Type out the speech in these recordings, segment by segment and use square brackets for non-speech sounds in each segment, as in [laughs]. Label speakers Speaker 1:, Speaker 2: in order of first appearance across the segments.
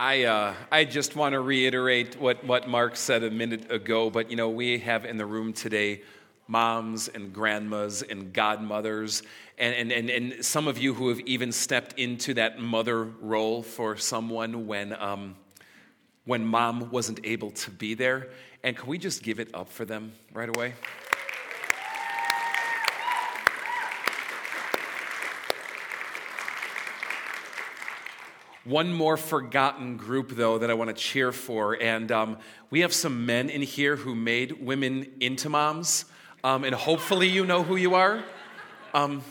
Speaker 1: I, uh, I just want to reiterate what, what Mark said a minute ago, but you know, we have in the room today moms and grandmas and godmothers, and, and, and, and some of you who have even stepped into that mother role for someone when, um, when mom wasn't able to be there. And can we just give it up for them right away? One more forgotten group, though, that I want to cheer for. And um, we have some men in here who made women into moms. Um, and hopefully you know who you are. Um,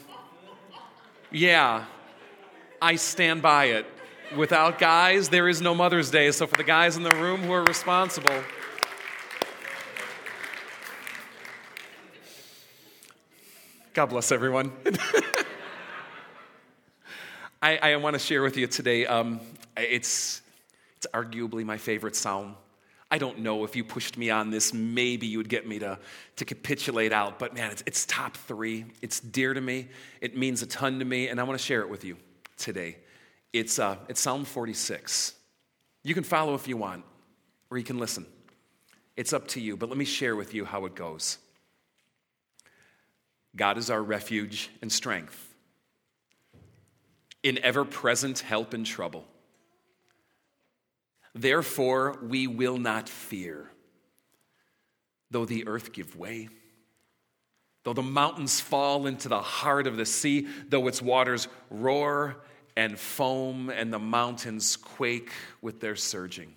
Speaker 1: yeah, I stand by it. Without guys, there is no Mother's Day. So for the guys in the room who are responsible, God bless everyone. [laughs] I, I want to share with you today. Um, it's, it's arguably my favorite psalm. I don't know if you pushed me on this, maybe you would get me to, to capitulate out, but man, it's, it's top three. It's dear to me, it means a ton to me, and I want to share it with you today. It's, uh, it's Psalm 46. You can follow if you want, or you can listen. It's up to you, but let me share with you how it goes. God is our refuge and strength in ever present help in trouble. Therefore, we will not fear, though the earth give way, though the mountains fall into the heart of the sea, though its waters roar and foam, and the mountains quake with their surging.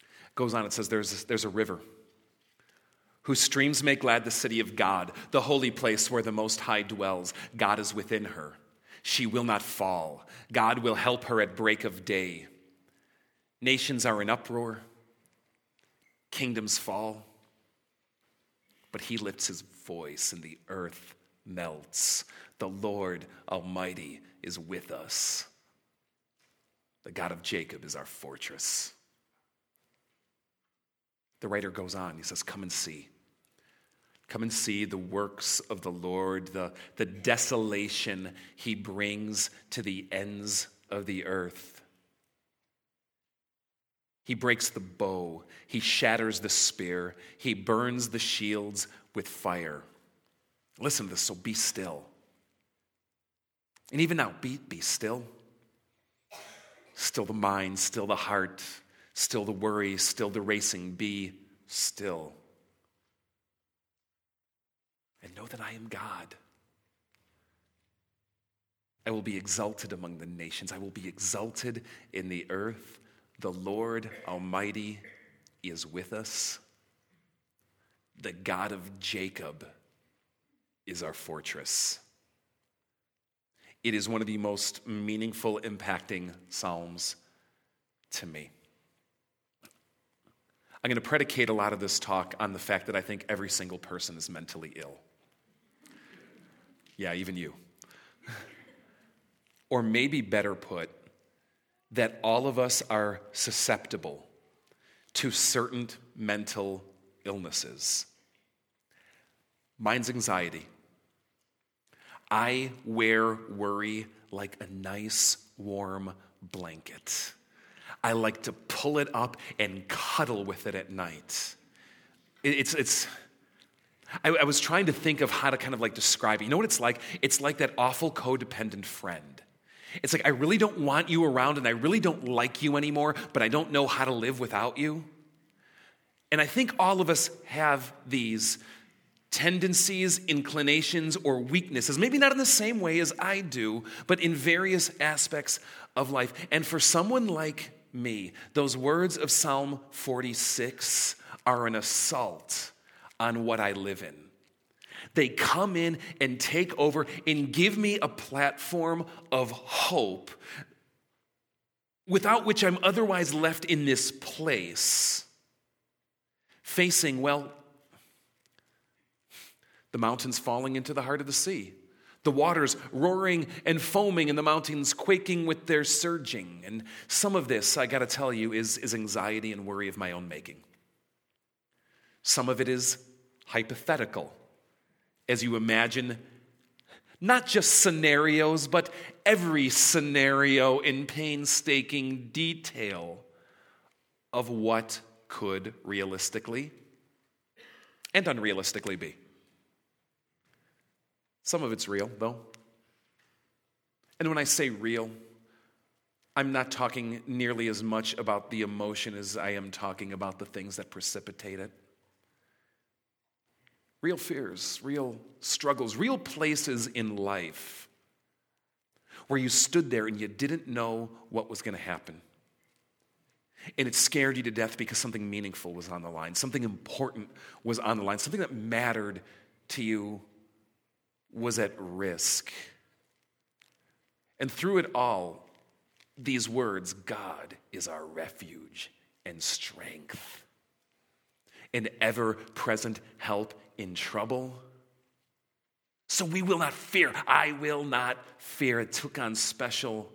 Speaker 1: It goes on, it says, There's, there's a river whose streams make glad the city of God, the holy place where the Most High dwells. God is within her. She will not fall. God will help her at break of day. Nations are in uproar, kingdoms fall, but he lifts his voice and the earth melts. The Lord Almighty is with us. The God of Jacob is our fortress. The writer goes on, he says, Come and see. Come and see the works of the Lord, the, the desolation he brings to the ends of the earth. He breaks the bow, he shatters the spear, he burns the shields with fire. Listen to this, so be still. And even now, be, be still. Still the mind, still the heart, still the worry, still the racing. Be still and know that I am God. I will be exalted among the nations. I will be exalted in the earth. The Lord Almighty is with us. The God of Jacob is our fortress. It is one of the most meaningful, impacting Psalms to me. I'm going to predicate a lot of this talk on the fact that I think every single person is mentally ill. Yeah, even you. [laughs] or maybe better put, that all of us are susceptible to certain mental illnesses. Mine's anxiety. I wear worry like a nice warm blanket. I like to pull it up and cuddle with it at night. It's, it's, I, I, was trying to think of how to kind of like describe it. You know what it's like? It's like that awful codependent friend. It's like, I really don't want you around and I really don't like you anymore, but I don't know how to live without you. And I think all of us have these tendencies, inclinations, or weaknesses, maybe not in the same way as I do, but in various aspects of life. And for someone like me, those words of Psalm 46 are an assault on what I live in. They come in and take over and give me a platform of hope without which I'm otherwise left in this place, facing, well, the mountains falling into the heart of the sea, the waters roaring and foaming, and the mountains quaking with their surging. And some of this, I gotta tell you, is, is anxiety and worry of my own making. Some of it is hypothetical as you imagine Not just scenarios, but every scenario in painstaking detail of what could realistically and unrealistically be. Some of it's real, though. And when I say real, I'm not talking nearly as much about the emotion as I am talking about the things that precipitate it. Real fears, real struggles, real places in life where you stood there and you didn't know what was going to happen. And it scared you to death because something meaningful was on the line, something important was on the line, something that mattered to you was at risk. And through it all, these words God is our refuge and strength, an ever present help in trouble. So we will not fear. I will not fear. It took on special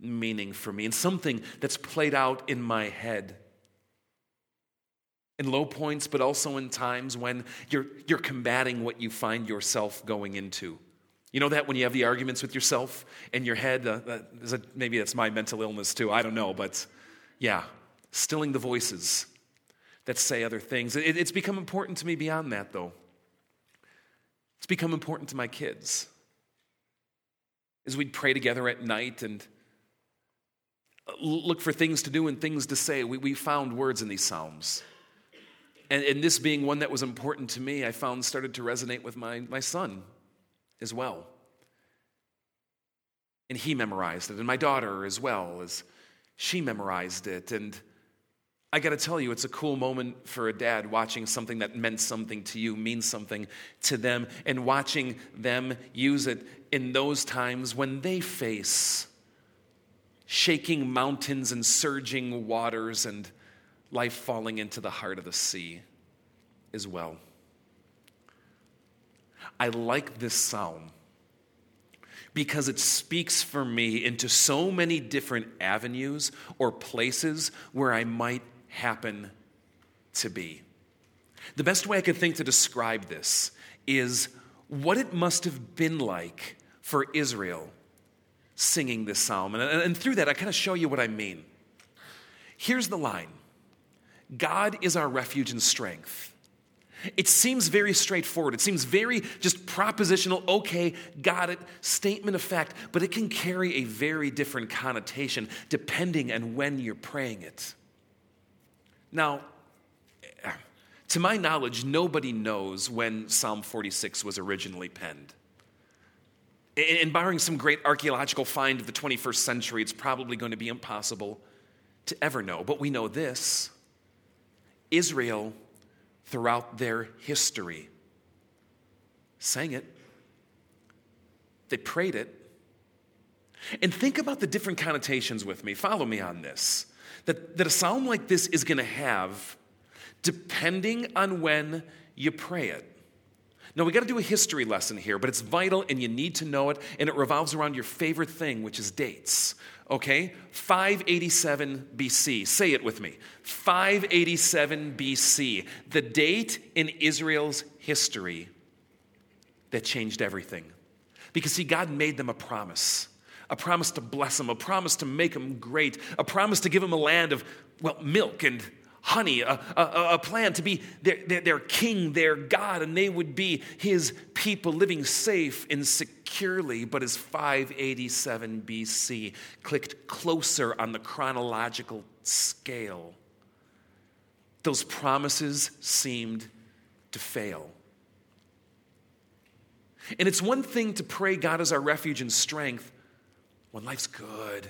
Speaker 1: meaning for me and something that's played out in my head in low points, but also in times when you're, you're combating what you find yourself going into. You know that when you have the arguments with yourself in your head? Uh, uh, maybe that's my mental illness too. I don't know. But yeah, stilling the voices that say other things. It, it's become important to me beyond that, though. It's become important to my kids. As we'd pray together at night and look for things to do and things to say, we, we found words in these Psalms. And, and this being one that was important to me, I found started to resonate with my, my son as well. And he memorized it, and my daughter as well, as she memorized it. And I got to tell you, it's a cool moment for a dad watching something that meant something to you, means something to them, and watching them use it in those times when they face shaking mountains and surging waters and life falling into the heart of the sea as well. I like this psalm because it speaks for me into so many different avenues or places where I might happen to be. The best way I could think to describe this is what it must have been like for Israel singing this psalm. And, and through that, I kind of show you what I mean. Here's the line God is our refuge and strength. It seems very straightforward. It seems very just propositional, okay, got it, statement of fact, but it can carry a very different connotation depending on when you're praying it. Now, eh, to my knowledge, nobody knows when Psalm 46 was originally penned. And barring some great archaeological find of the 21st century, it's probably going to be impossible to ever know. But we know this Israel, throughout their history, sang it, they prayed it. And think about the different connotations with me. Follow me on this. That, that a psalm like this is going to have depending on when you pray it. Now, we got to do a history lesson here, but it's vital and you need to know it, and it revolves around your favorite thing, which is dates. Okay? 587 BC. Say it with me. 587 BC. The date in Israel's history that changed everything. Because, see, God made them a promise a promise to bless them, a promise to make them great, a promise to give them a land of, well, milk and honey, a, a, a, plan to be their, their, their, king, their God, and they would be his people living safe and securely. But as 587 BC clicked closer on the chronological scale, those promises seemed to fail. And it's one thing to pray God as our refuge and strength when life's good,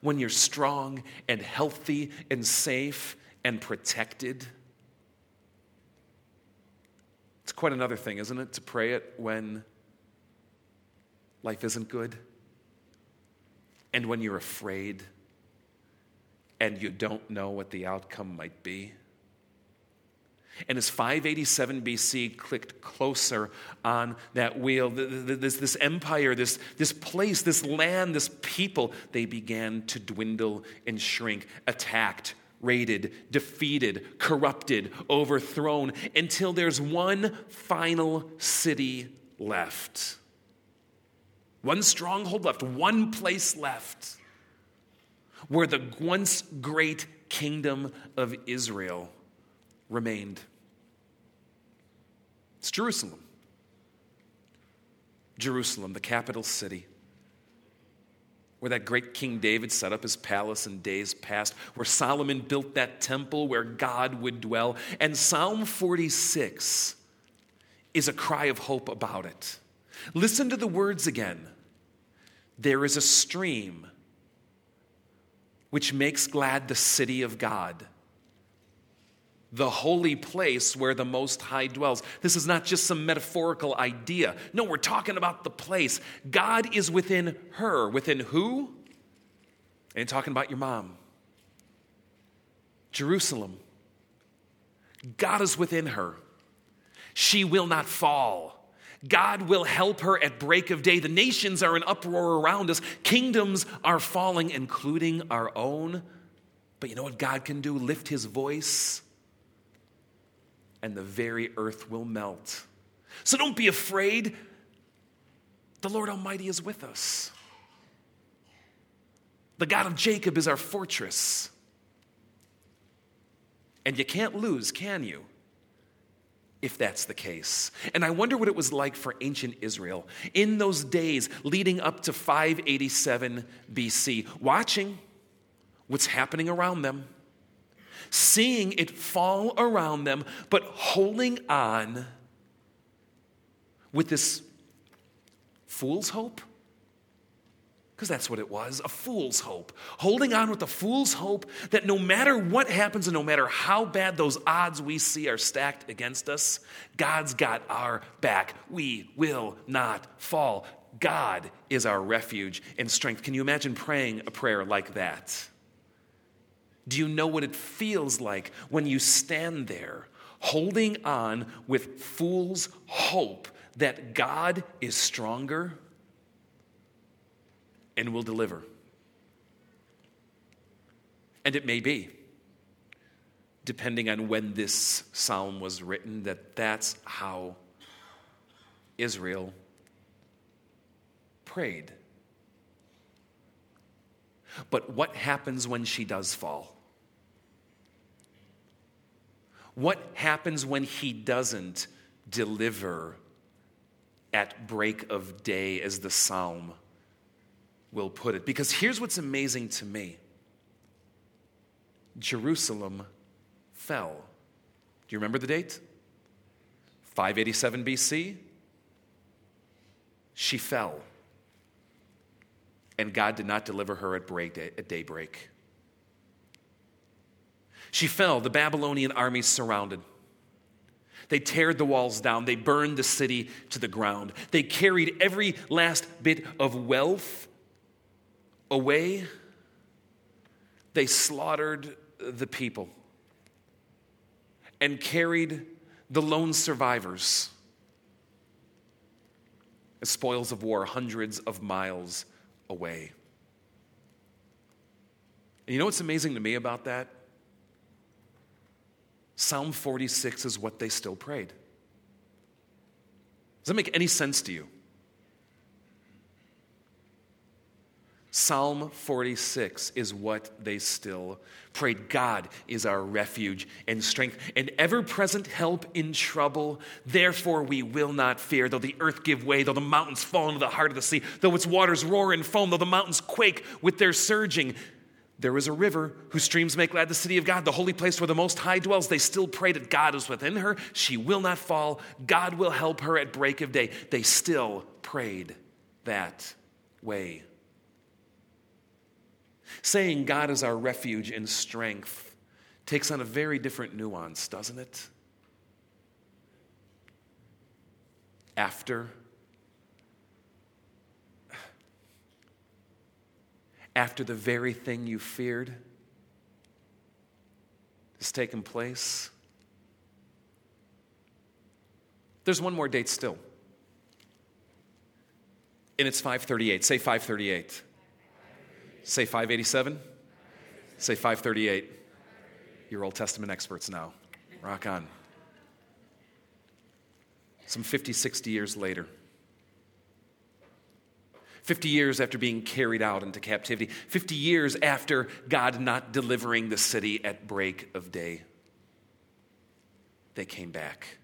Speaker 1: when you're strong and healthy and safe and protected. It's quite another thing, isn't it, to pray it when life isn't good and when you're afraid and you don't know what the outcome might be. And as 587 BC clicked closer on that wheel, this, this empire, this, this place, this land, this people, they began to dwindle and shrink, attacked, raided, defeated, corrupted, overthrown, until there's one final city left. One stronghold left, one place left where the once great kingdom of Israel remained. It's Jerusalem. Jerusalem, the capital city, where that great King David set up his palace in days past, where Solomon built that temple where God would dwell. And Psalm 46 is a cry of hope about it. Listen to the words again. There is a stream which makes glad the city of God the holy place where the Most High dwells. This is not just some metaphorical idea. No, we're talking about the place. God is within her. Within who? And talking about your mom. Jerusalem. God is within her. She will not fall. God will help her at break of day. The nations are in uproar around us. Kingdoms are falling, including our own. But you know what God can do? Lift his voice and the very earth will melt. So don't be afraid. The Lord Almighty is with us. The God of Jacob is our fortress. And you can't lose, can you? If that's the case. And I wonder what it was like for ancient Israel in those days leading up to 587 BC, watching what's happening around them seeing it fall around them, but holding on with this fool's hope? Because that's what it was a fool's hope. Holding on with a fool's hope that no matter what happens and no matter how bad those odds we see are stacked against us, God's got our back. We will not fall. God is our refuge and strength. Can you imagine praying a prayer like that? Do you know what it feels like when you stand there holding on with fool's hope that God is stronger and will deliver? And it may be, depending on when this psalm was written, that that's how Israel prayed. But what happens when she does fall? What happens when he doesn't deliver at break of day, as the psalm will put it? Because here's what's amazing to me Jerusalem fell. Do you remember the date? 587 BC. She fell. And God did not deliver her at, break, at daybreak. She fell. The Babylonian armies surrounded. They teared the walls down. They burned the city to the ground. They carried every last bit of wealth away. They slaughtered the people and carried the lone survivors as spoils of war hundreds of miles away. And you know what's amazing to me about that? Psalm 46 is what they still prayed. Does that make any sense to you? Psalm 46 is what they still prayed. God is our refuge and strength and ever present help in trouble. Therefore, we will not fear, though the earth give way, though the mountains fall into the heart of the sea, though its waters roar and foam, though the mountains quake with their surging. There is a river whose streams make glad the city of God, the holy place where the Most High dwells. They still pray that God is within her. She will not fall. God will help her at break of day. They still prayed that way. Saying God is our refuge and strength takes on a very different nuance, doesn't it? After after the very thing you feared has taken place. There's one more date still. And it's 538. Say 538. Say 587. Say 538. You're Old Testament experts now. Rock on. Some 50, 60 years later. 50 years after being carried out into captivity, 50 years after God not delivering the city at break of day. They came back.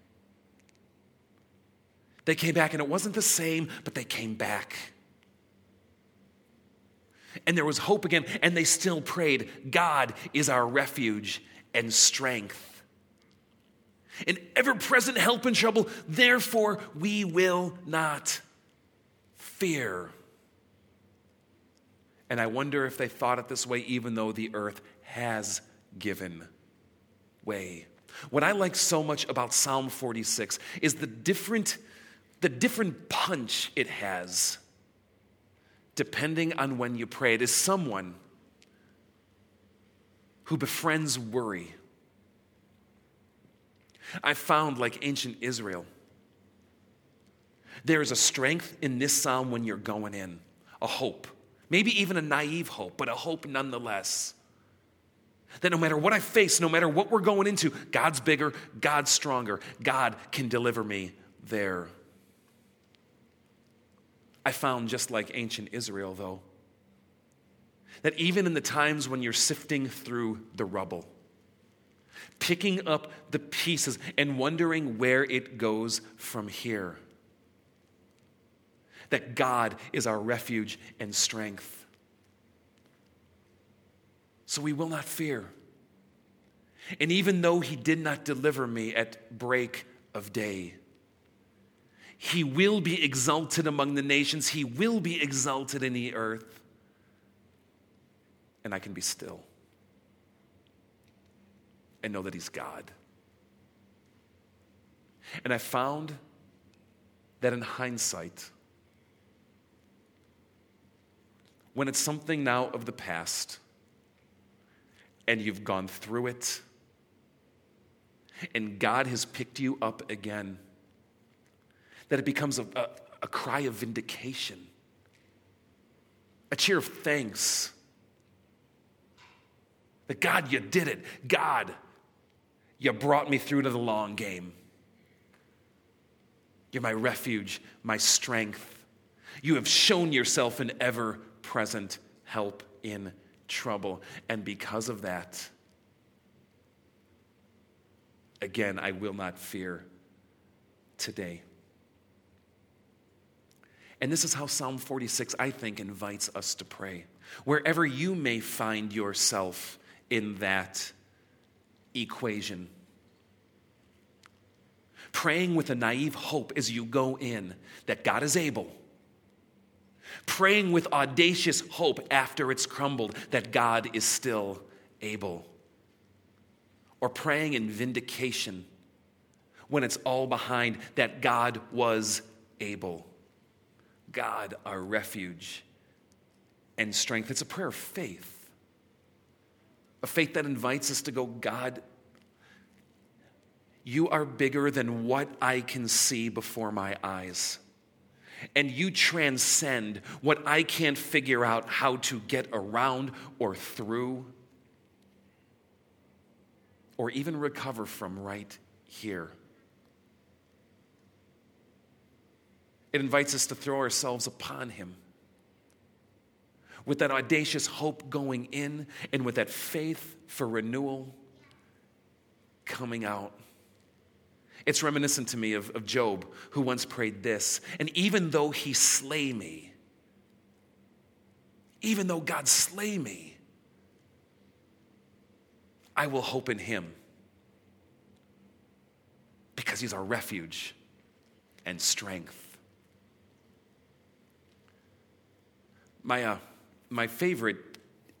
Speaker 1: They came back, and it wasn't the same, but they came back. And there was hope again, and they still prayed God is our refuge and strength. An ever present help in trouble, therefore we will not fear. And I wonder if they thought it this way, even though the earth has given way. What I like so much about Psalm 46 is the different, the different punch it has depending on when you pray. It is someone who befriends worry. I found, like ancient Israel, there is a strength in this psalm when you're going in, a hope. Maybe even a naive hope, but a hope nonetheless. That no matter what I face, no matter what we're going into, God's bigger, God's stronger, God can deliver me there. I found, just like ancient Israel, though, that even in the times when you're sifting through the rubble, picking up the pieces and wondering where it goes from here, that God is our refuge and strength. So we will not fear. And even though He did not deliver me at break of day, He will be exalted among the nations, He will be exalted in the earth. And I can be still and know that He's God. And I found that in hindsight, when it's something now of the past and you've gone through it and God has picked you up again, that it becomes a, a, a cry of vindication, a cheer of thanks. That God, you did it. God, you brought me through to the long game. You're my refuge, my strength. You have shown yourself an ever present help in trouble. And because of that, again, I will not fear today. And this is how Psalm 46, I think, invites us to pray. Wherever you may find yourself in that equation, praying with a naive hope as you go in that God is able praying with audacious hope after it's crumbled that God is still able, or praying in vindication when it's all behind that God was able. God, our refuge and strength. It's a prayer of faith, a faith that invites us to go, God, you are bigger than what I can see before my eyes and you transcend what I can't figure out how to get around or through or even recover from right here. It invites us to throw ourselves upon Him with that audacious hope going in and with that faith for renewal coming out. It's reminiscent to me of, of Job, who once prayed this And even though he slay me, even though God slay me, I will hope in him because he's our refuge and strength. My, uh, my favorite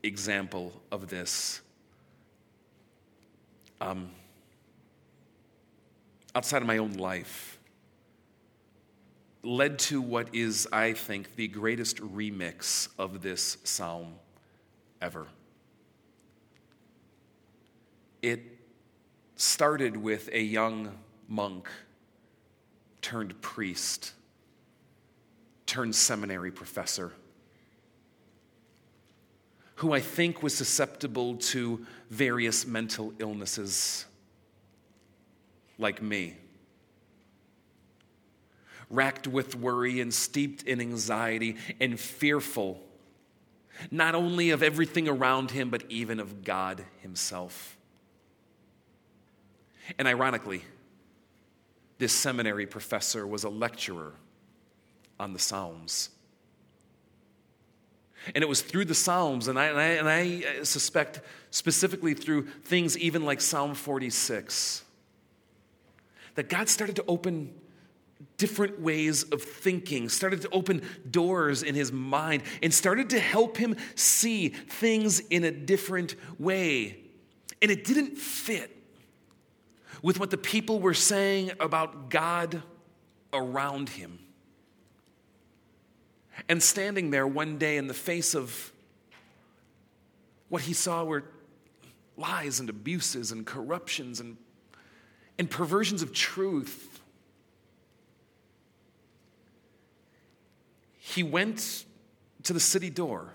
Speaker 1: example of this um, outside of my own life led to what is, I think, the greatest remix of this psalm ever. It started with a young monk turned priest, turned seminary professor, who I think was susceptible to various mental illnesses like me. racked with worry and steeped in anxiety and fearful, not only of everything around him, but even of God himself. And ironically, this seminary professor was a lecturer on the Psalms. And it was through the Psalms, and I, and I, and I uh, suspect specifically through things even like Psalm 46, that God started to open different ways of thinking, started to open doors in his mind, and started to help him see things in a different way. And it didn't fit with what the people were saying about God around him. And standing there one day in the face of what he saw were lies and abuses and corruptions and, and perversions of truth, he went to the city door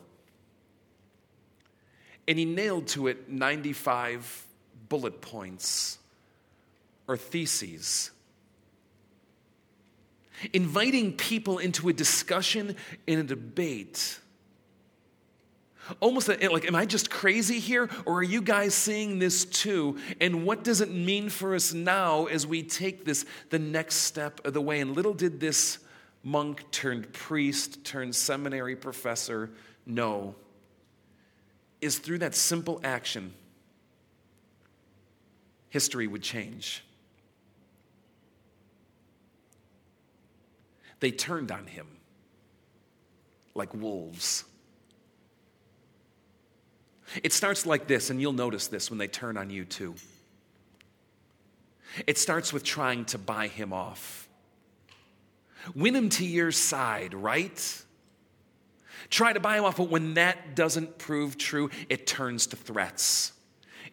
Speaker 1: and he nailed to it 95 bullet points or theses inviting people into a discussion and a debate. Almost like, am I just crazy here, or are you guys seeing this too? And what does it mean for us now as we take this the next step of the way? And little did this monk turned priest turned seminary professor know is through that simple action, history would change. They turned on him like wolves. It starts like this, and you'll notice this when they turn on you too. It starts with trying to buy him off. Win him to your side, right? Try to buy him off, but when that doesn't prove true, it turns to threats.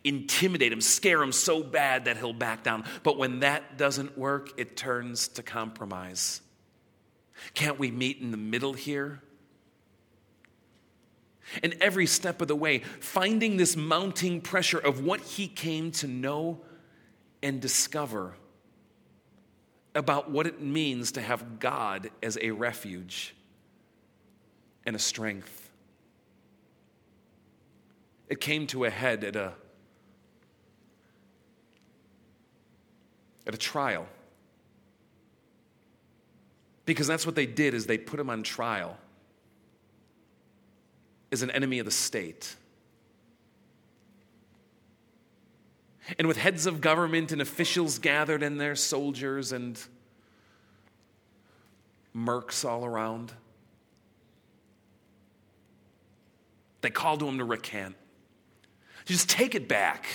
Speaker 1: Intimidate him, scare him so bad that he'll back down. But when that doesn't work, it turns to compromise. Can't we meet in the middle here? And every step of the way, finding this mounting pressure of what he came to know and discover about what it means to have God as a refuge and a strength. It came to a head at a, at a trial because that's what they did is they put him on trial as an enemy of the state. And with heads of government and officials gathered and their soldiers and mercs all around, they called to him to recant. Just take it back.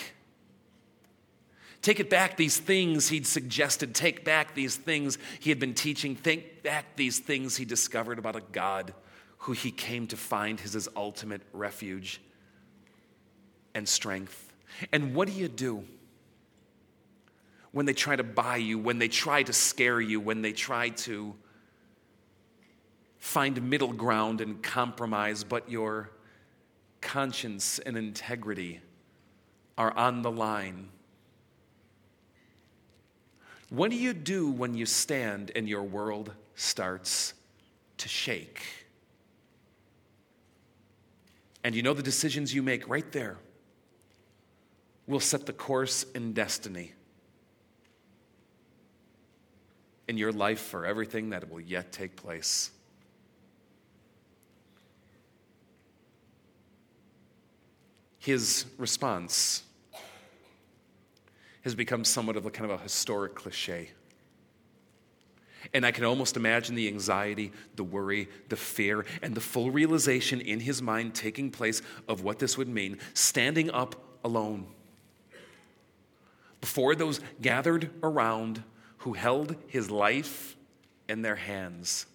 Speaker 1: Take it back, these things he'd suggested. Take back these things he had been teaching. Take back these things he discovered about a God who he came to find as his ultimate refuge and strength. And what do you do when they try to buy you, when they try to scare you, when they try to find middle ground and compromise, but your conscience and integrity are on the line? What do you do when you stand and your world starts to shake? And you know the decisions you make right there will set the course and destiny in your life for everything that will yet take place. His response has become somewhat of a kind of a historic cliche. And I can almost imagine the anxiety, the worry, the fear, and the full realization in his mind taking place of what this would mean, standing up alone before those gathered around who held his life in their hands,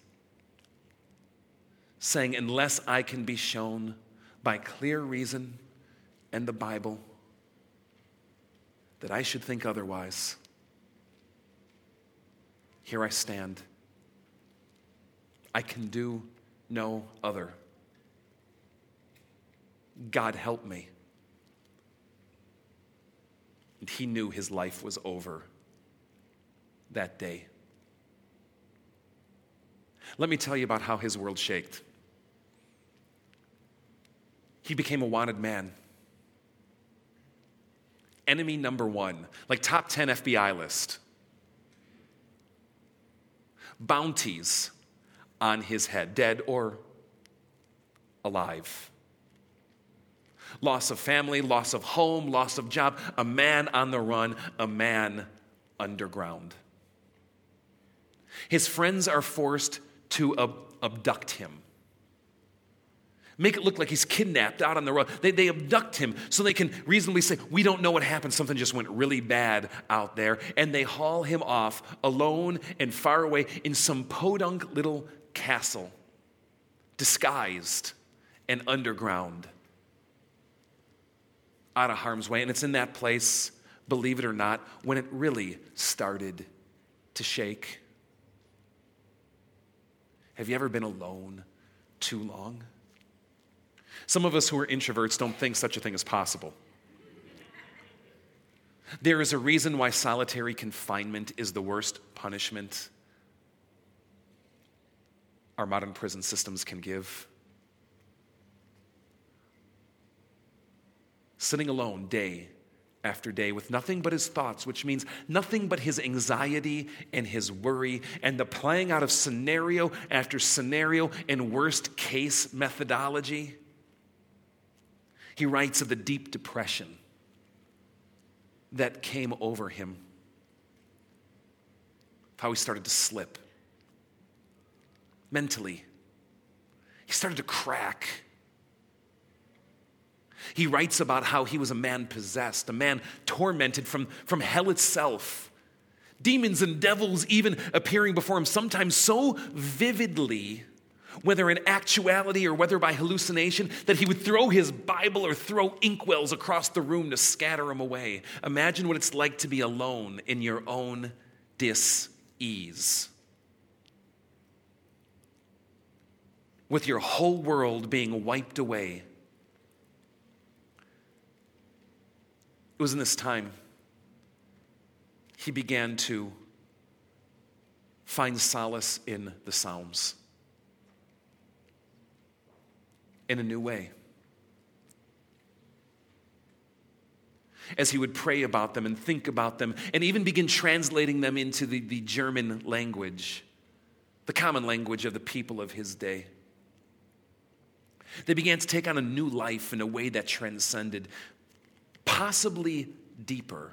Speaker 1: saying, Unless I can be shown by clear reason and the Bible that I should think otherwise. Here I stand. I can do no other. God help me. And he knew his life was over that day. Let me tell you about how his world shaked. He became a wanted man. Enemy number one, like top 10 FBI list. Bounties on his head, dead or alive. Loss of family, loss of home, loss of job, a man on the run, a man underground. His friends are forced to ab- abduct him. Make it look like he's kidnapped out on the road. They, they abduct him so they can reasonably say, We don't know what happened. Something just went really bad out there. And they haul him off alone and far away in some podunk little castle, disguised and underground, out of harm's way. And it's in that place, believe it or not, when it really started to shake. Have you ever been alone too long? Some of us who are introverts don't think such a thing is possible. There is a reason why solitary confinement is the worst punishment our modern prison systems can give. Sitting alone day after day with nothing but his thoughts, which means nothing but his anxiety and his worry, and the playing out of scenario after scenario in worst case methodology. He writes of the deep depression that came over him, how he started to slip mentally. He started to crack. He writes about how he was a man possessed, a man tormented from, from hell itself. Demons and devils even appearing before him, sometimes so vividly, whether in actuality or whether by hallucination, that he would throw his Bible or throw inkwells across the room to scatter them away. Imagine what it's like to be alone in your own dis ease. with your whole world being wiped away. It was in this time he began to find solace in the Psalms in a new way. As he would pray about them and think about them, and even begin translating them into the, the German language, the common language of the people of his day. They began to take on a new life in a way that transcended, possibly deeper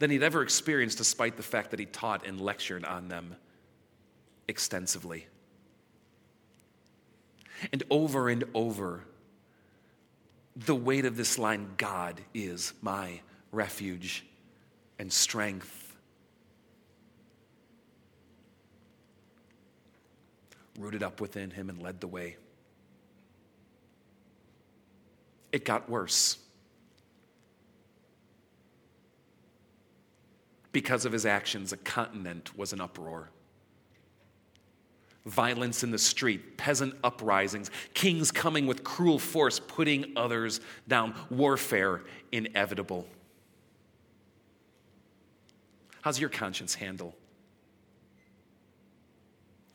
Speaker 1: than he'd ever experienced, despite the fact that he taught and lectured on them extensively. And over and over, the weight of this line God is my refuge and strength rooted up within him and led the way. It got worse. Because of his actions, a continent was in uproar. Violence in the street, peasant uprisings, kings coming with cruel force, putting others down, warfare inevitable. How's your conscience handle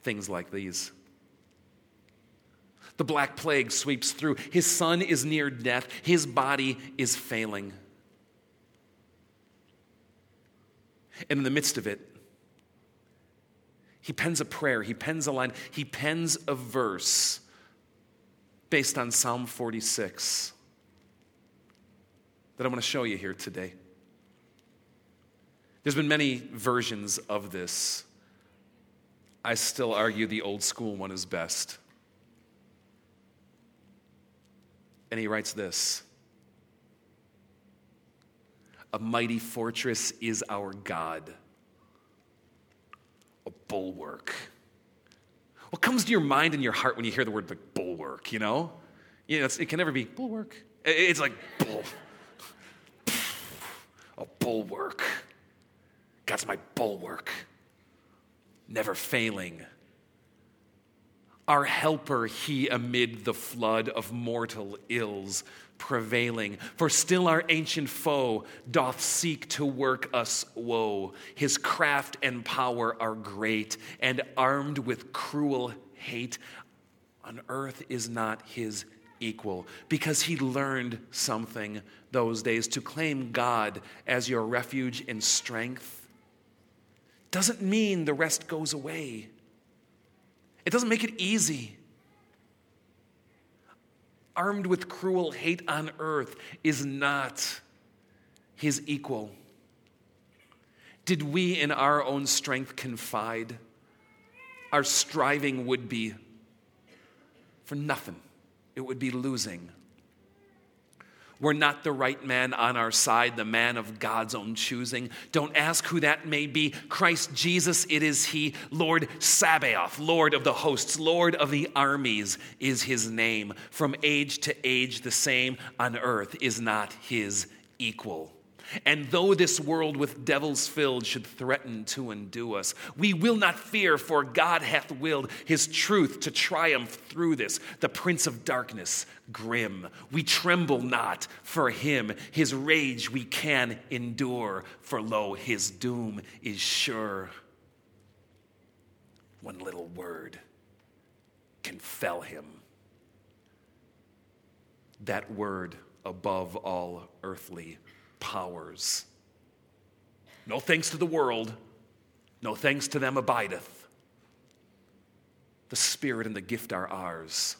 Speaker 1: things like these. The Black Plague sweeps through. His son is near death, his body is failing. And in the midst of it, he pens a prayer, he pens a line, he pens a verse based on Psalm 46 that I want to show you here today. There's been many versions of this. I still argue the old school one is best. And he writes this A mighty fortress is our God, bulwark. What comes to your mind and your heart when you hear the word like bulwark, you know? You know it can never be bulwark. It's like bull. A bulwark. God's my bulwark never failing our helper he amid the flood of mortal ills prevailing. For still our ancient foe doth seek to work us woe. His craft and power are great, and armed with cruel hate, on earth is not his equal, because he learned something those days to claim God as your refuge and strength. Doesn't mean the rest goes away. It doesn't make it easy. Armed with cruel hate on earth is not his equal. Did we in our own strength confide? Our striving would be for nothing, it would be losing. We're not the right man on our side, the man of God's own choosing. Don't ask who that may be. Christ Jesus, it is He. Lord Sabaoth, Lord of the hosts, Lord of the armies is His name. From age to age, the same on earth is not His equal. And though this world with devils filled should threaten to undo us, we will not fear, for God hath willed his truth to triumph through this. The prince of darkness, grim, we tremble not for him. His rage we can endure, for lo, his doom is sure. One little word can fell him. That word above all earthly powers. No thanks to the world, no thanks to them abideth. The Spirit and the gift are ours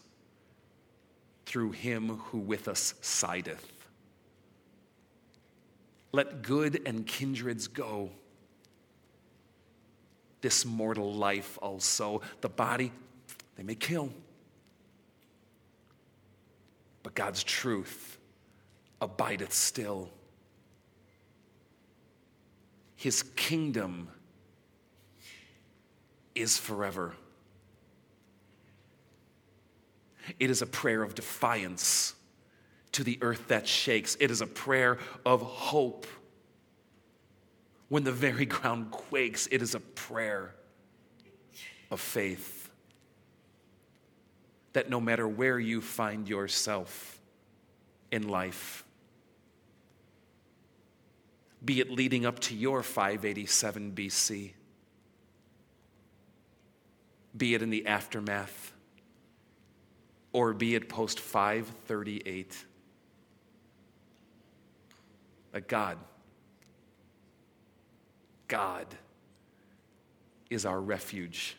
Speaker 1: through him who with us sideth. Let good and kindreds go. This mortal life also, the body, they may kill. But God's truth abideth still his kingdom is forever. It is a prayer of defiance to the earth that shakes. It is a prayer of hope. When the very [laughs] ground quakes, it is a prayer of faith. That no matter where you find yourself in life, be it leading up to your 587 BC, be it in the aftermath, or be it post 538. A God, God is our refuge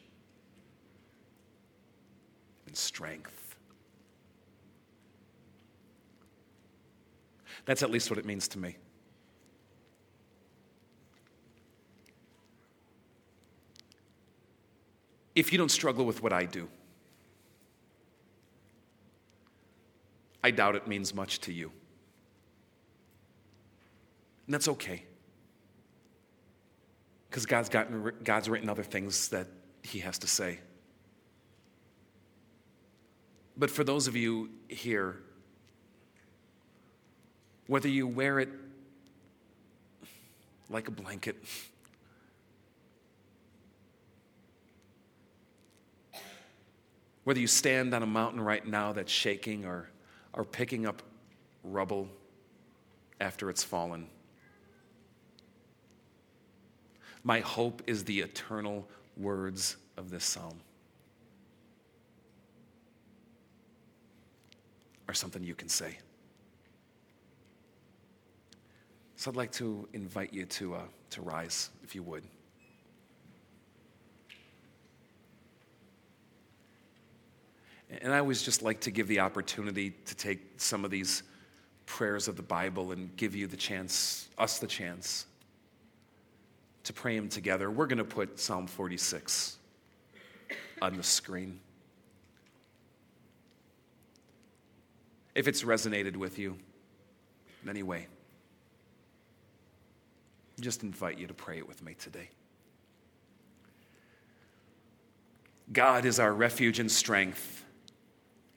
Speaker 1: and strength. That's at least what it means to me. If you don't struggle with what I do. I doubt it means much to you. And that's okay. Because God's, gotten, God's written other things that He has to say. But for those of you here, whether you wear it like a blanket, Whether you stand on a mountain right now that's shaking or are picking up rubble after it's fallen. My hope is the eternal words of this psalm are something you can say. So I'd like to invite you to, uh, to rise, if you would. And I always just like to give the opportunity to take some of these prayers of the Bible and give you the chance, us the chance, to pray them together. We're going to put Psalm 46 on the screen. If it's resonated with you in any way, just invite you to pray it with me today. God is our refuge and strength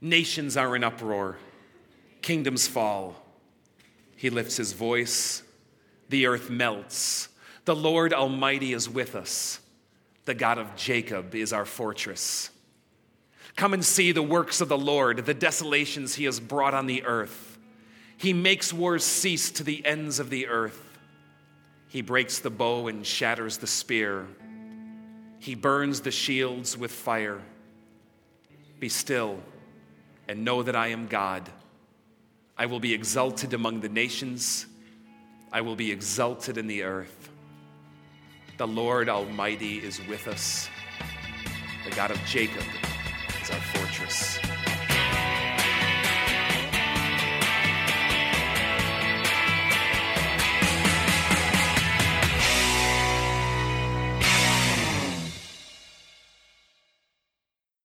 Speaker 1: Nations are in uproar, kingdoms fall. He lifts his voice, the earth melts. The Lord Almighty is with us. The God of Jacob is our fortress. Come and see the works of the Lord, the desolations he has brought on the earth. He makes wars cease to the ends of the earth. He breaks the bow and shatters the spear. He burns the shields with fire. Be still and know that I am God. I will be exalted among the nations, I will be exalted in the earth. The Lord Almighty is with us. The God of Jacob is our fortress.